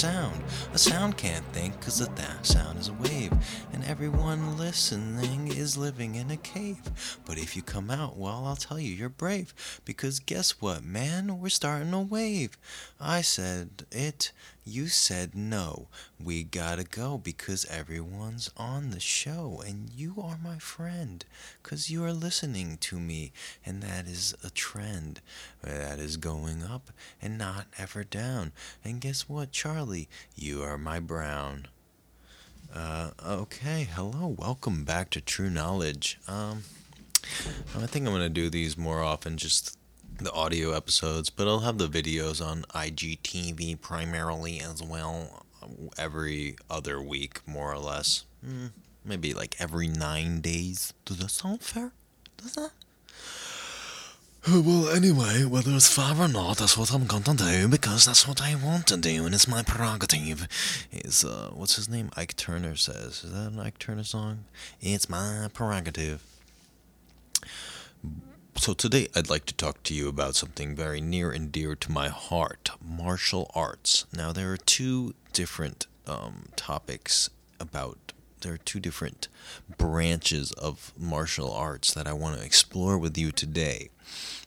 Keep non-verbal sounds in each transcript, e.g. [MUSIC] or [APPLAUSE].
sound. A sound can't think because the th- sound is a wave. And everyone listening is living in a cave. But if you come out, well, I'll tell you, you're brave. Because guess what, man? We're starting a wave. I said it. You said no. We gotta go because everyone's on the show. And you are my friend. Because you are listening to me. And that is a trend. That is going up and not ever down. And guess what, Charlie? You are my brown. Uh, okay, hello, welcome back to True Knowledge. Um, I think I'm gonna do these more often, just the audio episodes, but I'll have the videos on IGTV primarily as well, every other week, more or less. Mm, maybe like every nine days. Does that sound fair? Does that? [SIGHS] Well, anyway, whether it's fair or not, that's what I'm gonna do because that's what I want to do, and it's my prerogative. Is uh, what's his name? Ike Turner says. Is that an Ike Turner song? It's my prerogative. So today, I'd like to talk to you about something very near and dear to my heart: martial arts. Now, there are two different um, topics about there are two different branches of martial arts that I want to explore with you today.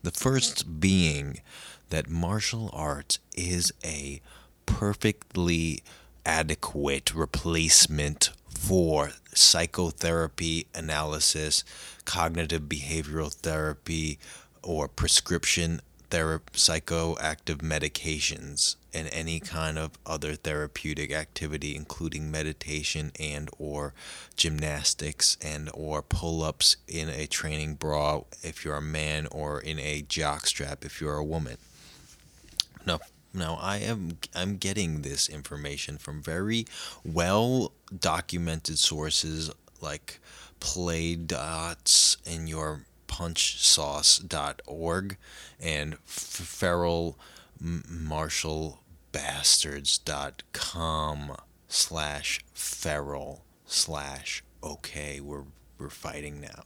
The first being that martial arts is a perfectly adequate replacement for psychotherapy analysis, cognitive behavioral therapy, or prescription psychoactive medications and any kind of other therapeutic activity including meditation and or gymnastics and or pull-ups in a training bra if you're a man or in a jock strap if you're a woman. Now now I am I'm getting this information from very well documented sources like play dots in your punchsauce.org and marshallbastards.com slash feral slash okay we're we're fighting now.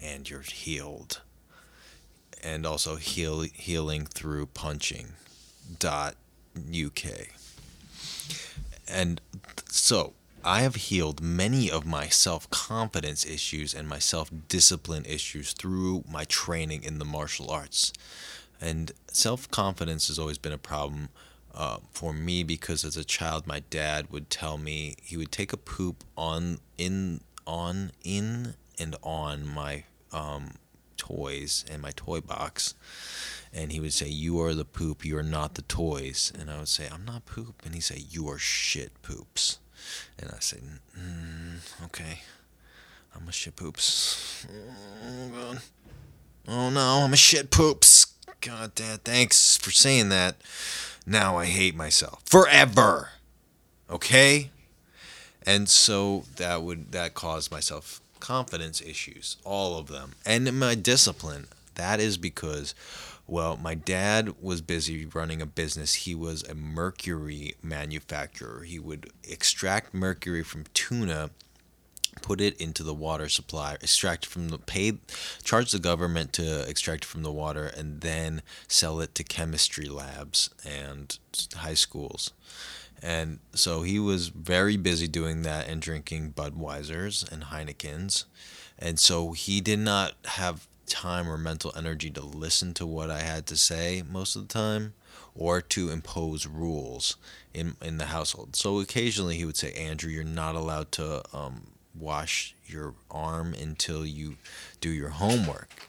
And you're healed. And also heal, healing through punching dot uk and so I have healed many of my self confidence issues and my self discipline issues through my training in the martial arts. And self confidence has always been a problem uh, for me because as a child, my dad would tell me he would take a poop on in on in and on my um, toys and my toy box and he would say you are the poop you are not the toys and i would say i'm not poop and he'd say you are shit poops and I said, mm, okay, I'm a shit poops. Oh. Oh no, I'm a shit poops. God, damn, thanks for saying that. Now I hate myself forever. Okay? And so that would that caused myself confidence issues, all of them. And my discipline. That is because well, my dad was busy running a business. He was a mercury manufacturer. He would extract mercury from tuna, put it into the water supply, extract from the pay, charge the government to extract from the water, and then sell it to chemistry labs and high schools. And so he was very busy doing that and drinking Budweisers and Heinekens. And so he did not have time or mental energy to listen to what I had to say most of the time or to impose rules in in the household. So occasionally he would say, "Andrew, you're not allowed to um, wash your arm until you do your homework,"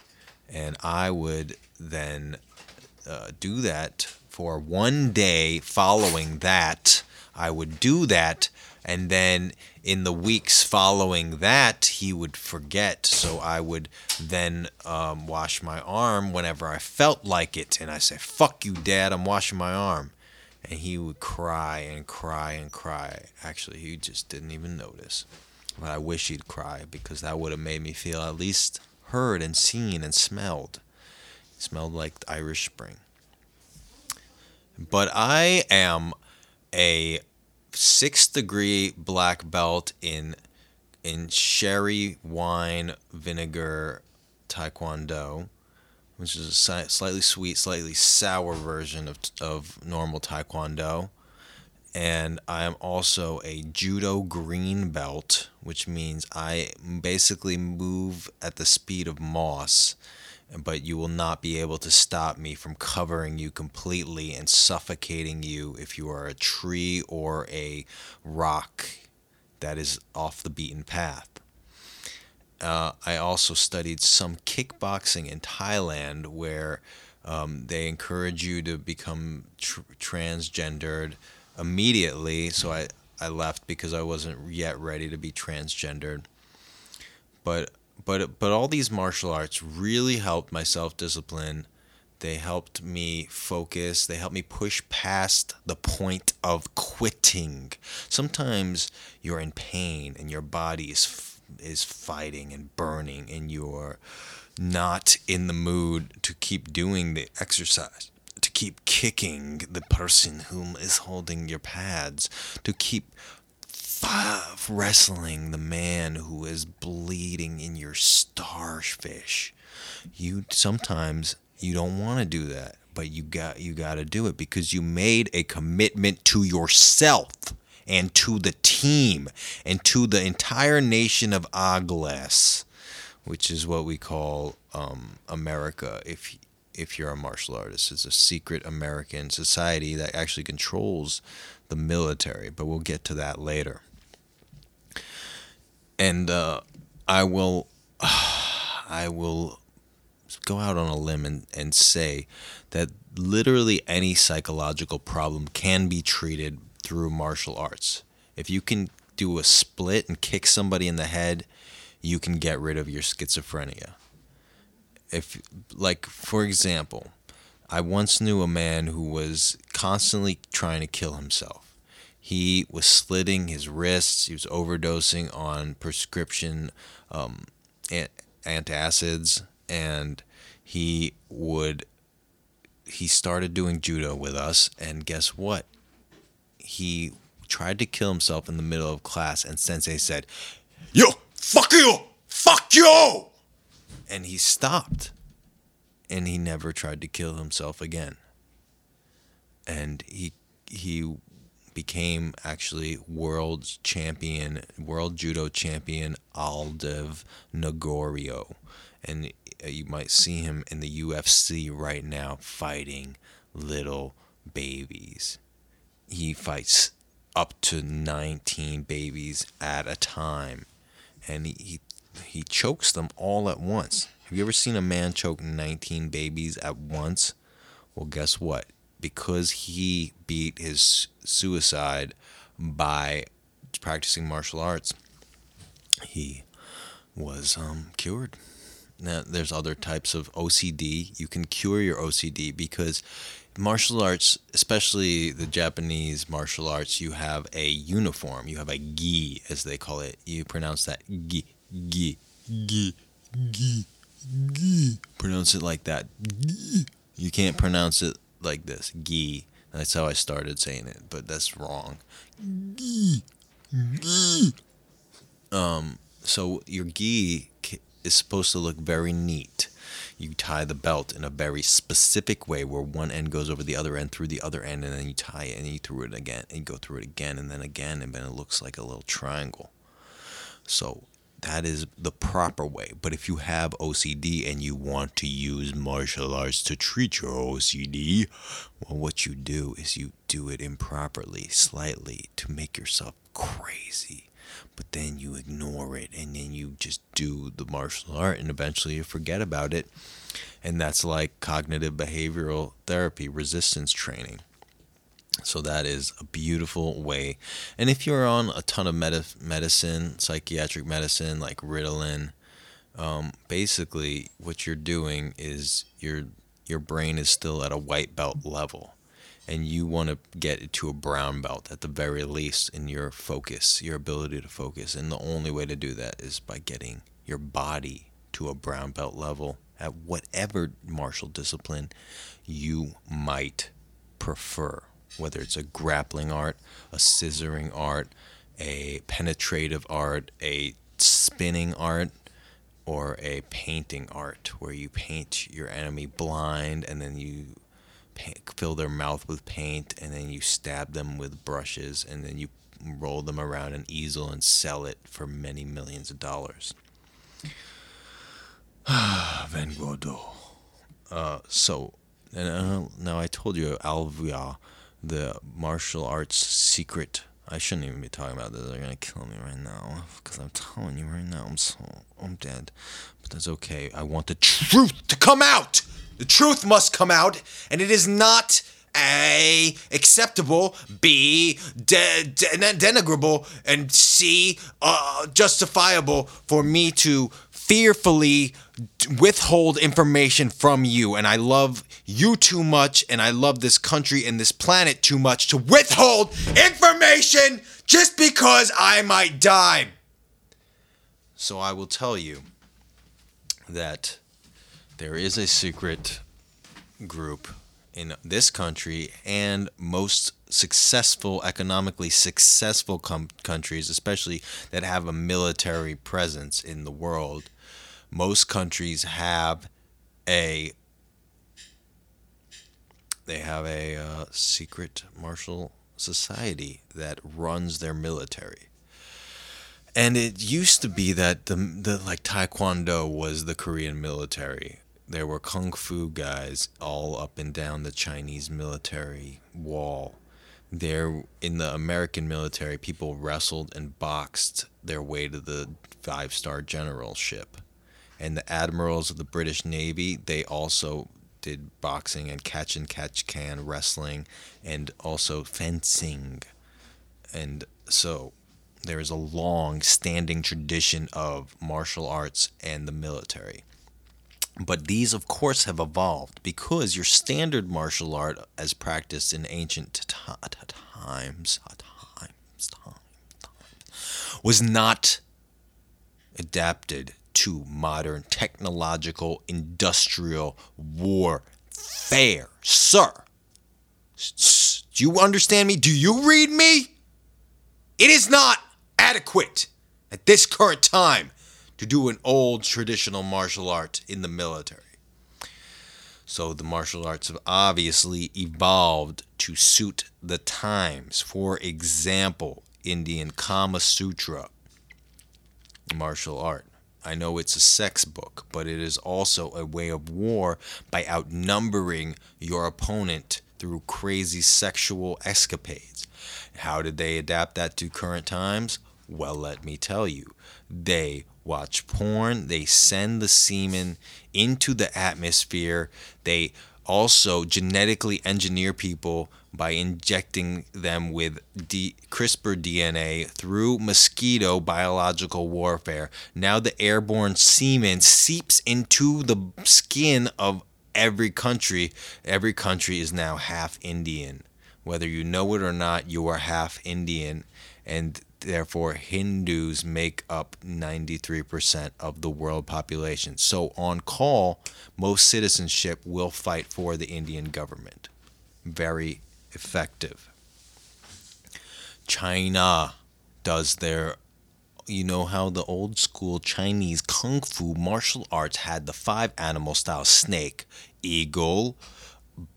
and I would then uh, do that for one day. Following that, I would do that, and then in the weeks following that, he would forget. So I would then um, wash my arm whenever I felt like it. And I say, fuck you, dad, I'm washing my arm. And he would cry and cry and cry. Actually, he just didn't even notice. But I wish he'd cry because that would have made me feel at least heard and seen and smelled. It smelled like Irish Spring. But I am a sixth degree black belt in in sherry wine vinegar taekwondo, which is a slightly sweet, slightly sour version of of normal taekwondo. and I am also a judo green belt, which means I basically move at the speed of moss, but you will not be able to stop me from covering you completely and suffocating you if you are a tree or a rock that is off the beaten path. Uh, I also studied some kickboxing in Thailand where um, they encourage you to become tr- transgendered immediately. So I, I left because I wasn't yet ready to be transgendered. But but but all these martial arts really helped my self discipline. They helped me focus. They helped me push past the point of quitting. Sometimes you're in pain and your body is is fighting and burning and you're not in the mood to keep doing the exercise to keep kicking the person whom is holding your pads, to keep wrestling the man who is bleeding in your starfish. You sometimes you don't want to do that, but you got you got to do it because you made a commitment to yourself and to the team and to the entire nation of Agles, which is what we call um, America. If if you're a martial artist. It's a secret American society that actually controls the military, but we'll get to that later. And uh, I will, [SIGHS] I will go out on a limb and, and say that literally any psychological problem can be treated through martial arts. If you can do a split and kick somebody in the head, you can get rid of your schizophrenia if like for example, I once knew a man who was constantly trying to kill himself. He was slitting his wrists. He was overdosing on prescription um, antacids, and he would. He started doing judo with us, and guess what? He tried to kill himself in the middle of class, and Sensei said, "Yo, fuck you, fuck you." and he stopped and he never tried to kill himself again and he he became actually world champion world judo champion Aldev Nagorio and uh, you might see him in the UFC right now fighting little babies he fights up to 19 babies at a time and he, he he chokes them all at once. Have you ever seen a man choke 19 babies at once? Well, guess what? Because he beat his suicide by practicing martial arts, he was um, cured. Now, there's other types of OCD. You can cure your OCD because martial arts, especially the Japanese martial arts, you have a uniform. You have a gi, as they call it. You pronounce that gi Gi. Gi. Gi. Gi. Pronounce it like that. You can't pronounce it like this. Gi. That's how I started saying it, but that's wrong. Gi. Gi. Um, so your gi is supposed to look very neat. You tie the belt in a very specific way where one end goes over the other end through the other end, and then you tie it and you through it again, and you go through it again, and then again, and then it looks like a little triangle. So that is the proper way. But if you have OCD and you want to use martial arts to treat your OCD, well, what you do is you do it improperly, slightly, to make yourself crazy. But then you ignore it and then you just do the martial art and eventually you forget about it. And that's like cognitive behavioral therapy, resistance training. So that is a beautiful way. And if you're on a ton of med- medicine, psychiatric medicine like Ritalin, um, basically what you're doing is your your brain is still at a white belt level, and you want to get it to a brown belt at the very least in your focus, your ability to focus. And the only way to do that is by getting your body to a brown belt level at whatever martial discipline you might prefer whether it's a grappling art, a scissoring art, a penetrative art, a spinning art, or a painting art where you paint your enemy blind and then you paint, fill their mouth with paint, and then you stab them with brushes, and then you roll them around an easel and sell it for many millions of dollars. [SIGHS] Van Gogh. Uh, so, and uh, now I told you Alvia, the martial arts secret. I shouldn't even be talking about this. They're gonna kill me right now because I'm telling you right now I'm so I'm dead. But that's okay. I want the truth to come out. The truth must come out, and it is not a acceptable, B de- de- denigrable, and C uh, justifiable for me to fearfully withhold information from you. And I love you too much, and I love this country and this planet too much to withhold information just because I might die. So I will tell you that there is a secret group in this country and most successful, economically successful com- countries, especially that have a military presence in the world, most countries have a they have a uh, secret martial society that runs their military. And it used to be that the, the like Taekwondo was the Korean military there were kung fu guys all up and down the Chinese military wall. There, in the American military, people wrestled and boxed their way to the five star generalship. And the admirals of the British Navy, they also did boxing and catch and catch can wrestling and also fencing. And so there is a long standing tradition of martial arts and the military. But these, of course, have evolved because your standard martial art, as practiced in ancient times, times, times, was not adapted to modern technological industrial warfare. Sir, do you understand me? Do you read me? It is not adequate at this current time to do an old traditional martial art in the military. So the martial arts have obviously evolved to suit the times. For example, Indian Kama Sutra martial art. I know it's a sex book, but it is also a way of war by outnumbering your opponent through crazy sexual escapades. How did they adapt that to current times? Well, let me tell you. They watch porn, they send the semen into the atmosphere. They also genetically engineer people by injecting them with D- CRISPR DNA through mosquito biological warfare. Now the airborne semen seeps into the skin of every country. Every country is now half Indian. Whether you know it or not, you are half Indian. And Therefore, Hindus make up 93% of the world population. So, on call, most citizenship will fight for the Indian government. Very effective. China does their you know how the old school Chinese kung fu martial arts had the five animal style snake, eagle,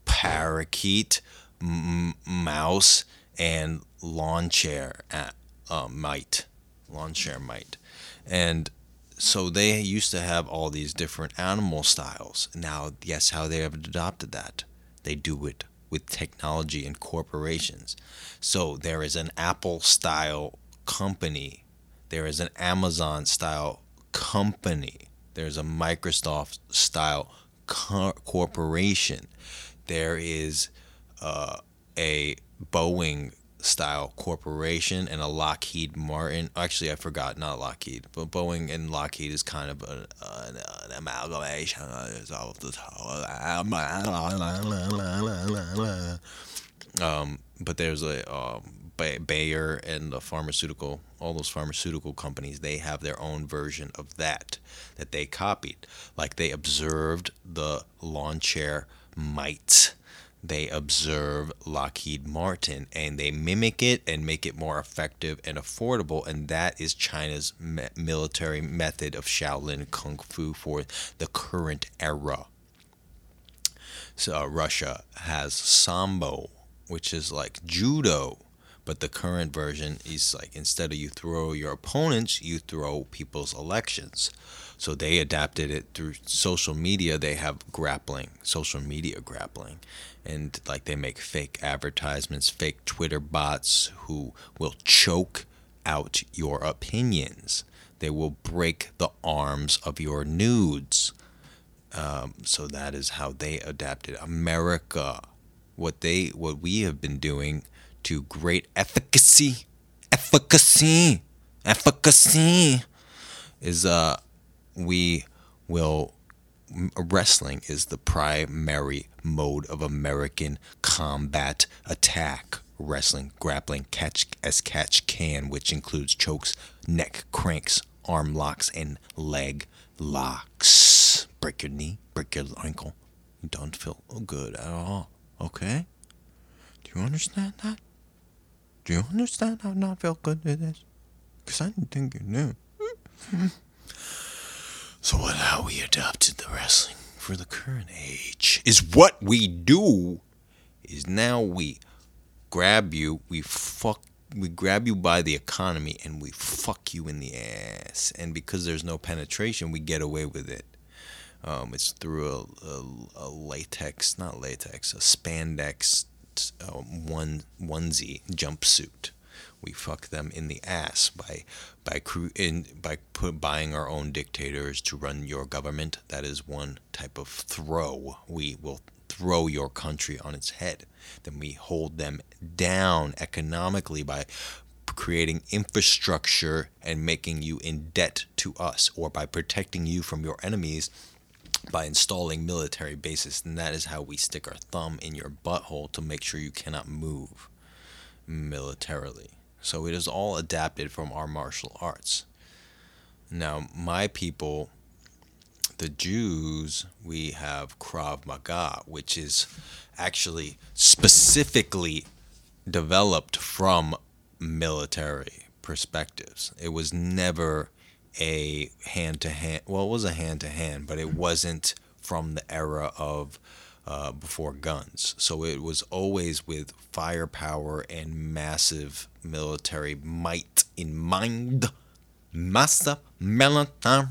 parakeet, m- mouse, and lawn chair uh, might, lawn chair might. And so they used to have all these different animal styles. Now, guess how they have adopted that? They do it with technology and corporations. So there is an Apple style company, there is an Amazon style company, there's a Microsoft style co- corporation, there is uh, a Boeing style corporation and a Lockheed Martin. Actually, I forgot, not Lockheed, but Boeing and Lockheed is kind of a, an, an amalgamation of the. Um, but there's a um, Bayer and the pharmaceutical, all those pharmaceutical companies, they have their own version of that that they copied. Like they observed the lawn chair mites they observe Lockheed Martin and they mimic it and make it more effective and affordable. And that is China's me- military method of Shaolin Kung Fu for the current era. So, uh, Russia has sambo, which is like judo, but the current version is like instead of you throw your opponents, you throw people's elections. So they adapted it through social media. They have grappling, social media grappling, and like they make fake advertisements, fake Twitter bots who will choke out your opinions. They will break the arms of your nudes. Um, so that is how they adapted America. What they, what we have been doing to great efficacy, efficacy, efficacy, is uh, we will wrestling is the primary mode of American combat attack. Wrestling, grappling, catch as catch can, which includes chokes, neck cranks, arm locks, and leg locks. Break your knee, break your ankle. You don't feel good at all. Okay? Do you understand that? Do you understand how not feel good it is? Because I didn't think you knew. [LAUGHS] so, what how we adopted the wrestling for the current age is what we do is now we grab you, we fuck we grab you by the economy and we fuck you in the ass. And because there's no penetration, we get away with it. Um, it's through a, a, a, latex, not latex, a spandex uh, one onesie jumpsuit. We fuck them in the ass by by in, by put, buying our own dictators to run your government. That is one type of throw. We will throw your country on its head. Then we hold them down economically by creating infrastructure and making you in debt to us, or by protecting you from your enemies by installing military bases. And that is how we stick our thumb in your butthole to make sure you cannot move militarily. So it is all adapted from our martial arts. Now, my people, the Jews, we have Krav Maga, which is actually specifically developed from military perspectives. It was never a hand to hand. Well, it was a hand to hand, but it wasn't from the era of uh, before guns. So it was always with firepower and massive military might in mind. Master military.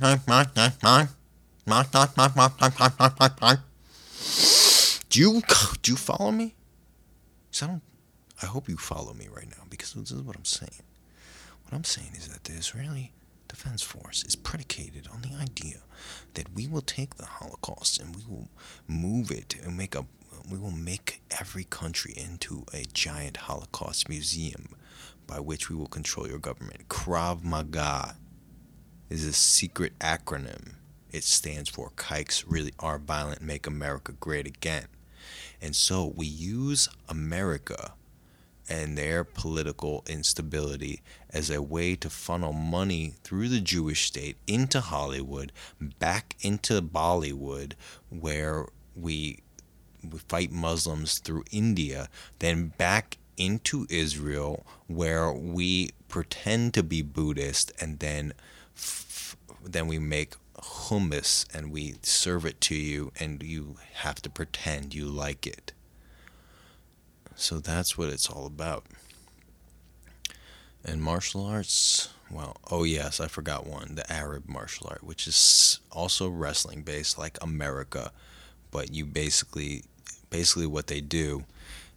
Do you do you follow me? I don't. I hope you follow me right now because this is what I'm saying. What I'm saying is that the Israeli Defense Force is predicated on the idea that we will take the Holocaust and we will move it and make a we will make every country into a giant Holocaust museum by which we will control your government. Krav Maga is a secret acronym. It stands for Kikes Really Are Violent, Make America Great Again. And so we use America and their political instability as a way to funnel money through the Jewish state into Hollywood, back into Bollywood, where we, we fight Muslims through India, then back into Israel, where we pretend to be Buddhist, and then then we make hummus and we serve it to you, and you have to pretend you like it. So that's what it's all about. And martial arts, well, oh yes, I forgot one the Arab martial art, which is also wrestling based like America, but you basically, basically what they do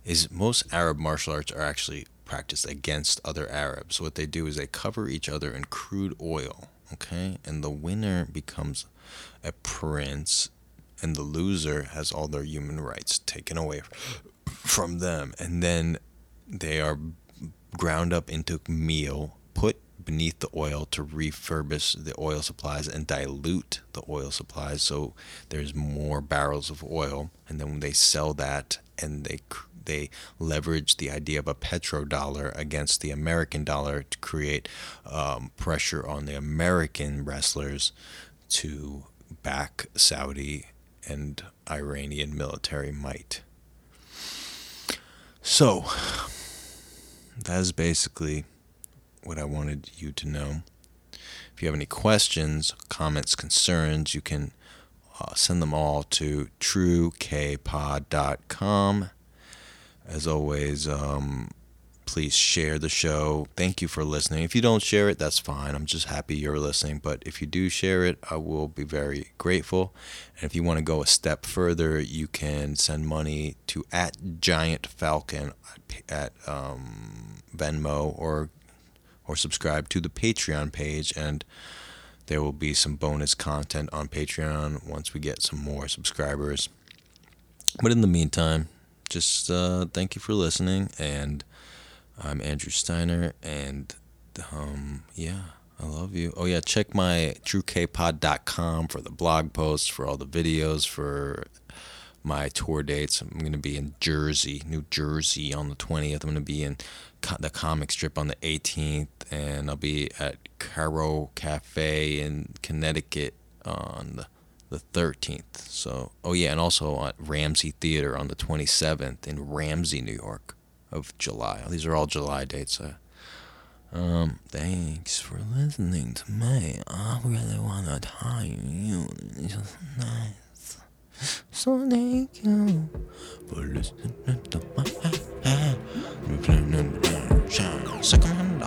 is most Arab martial arts are actually practiced against other Arabs. What they do is they cover each other in crude oil, okay? And the winner becomes a prince, and the loser has all their human rights taken away from them. And then they are ground up into meal, put beneath the oil to refurbish the oil supplies and dilute the oil supplies so there's more barrels of oil and then when they sell that and they they leverage the idea of a petrodollar against the American dollar to create um, pressure on the American wrestlers to back Saudi and Iranian military might. So, that is basically what I wanted you to know. If you have any questions, comments, concerns, you can uh, send them all to truekpod.com. As always, um, please share the show. Thank you for listening. If you don't share it, that's fine. I'm just happy you're listening. But if you do share it, I will be very grateful. And if you want to go a step further, you can send money to at Giant Falcon at um, Venmo or or subscribe to the Patreon page and there will be some bonus content on Patreon once we get some more subscribers. But in the meantime, just uh, thank you for listening and I'm Andrew Steiner, and um, yeah, I love you. Oh yeah, check my truekpod.com for the blog posts, for all the videos, for my tour dates. I'm going to be in Jersey, New Jersey on the 20th. I'm going to be in the comic strip on the 18th, and I'll be at Caro Cafe in Connecticut on the the 13th. So, oh yeah, and also at Ramsey Theater on the 27th in Ramsey, New York of July. These are all July dates. Uh, um, thanks for listening to me. I really want to tell you it's just nice. So thank you for listening to my. Second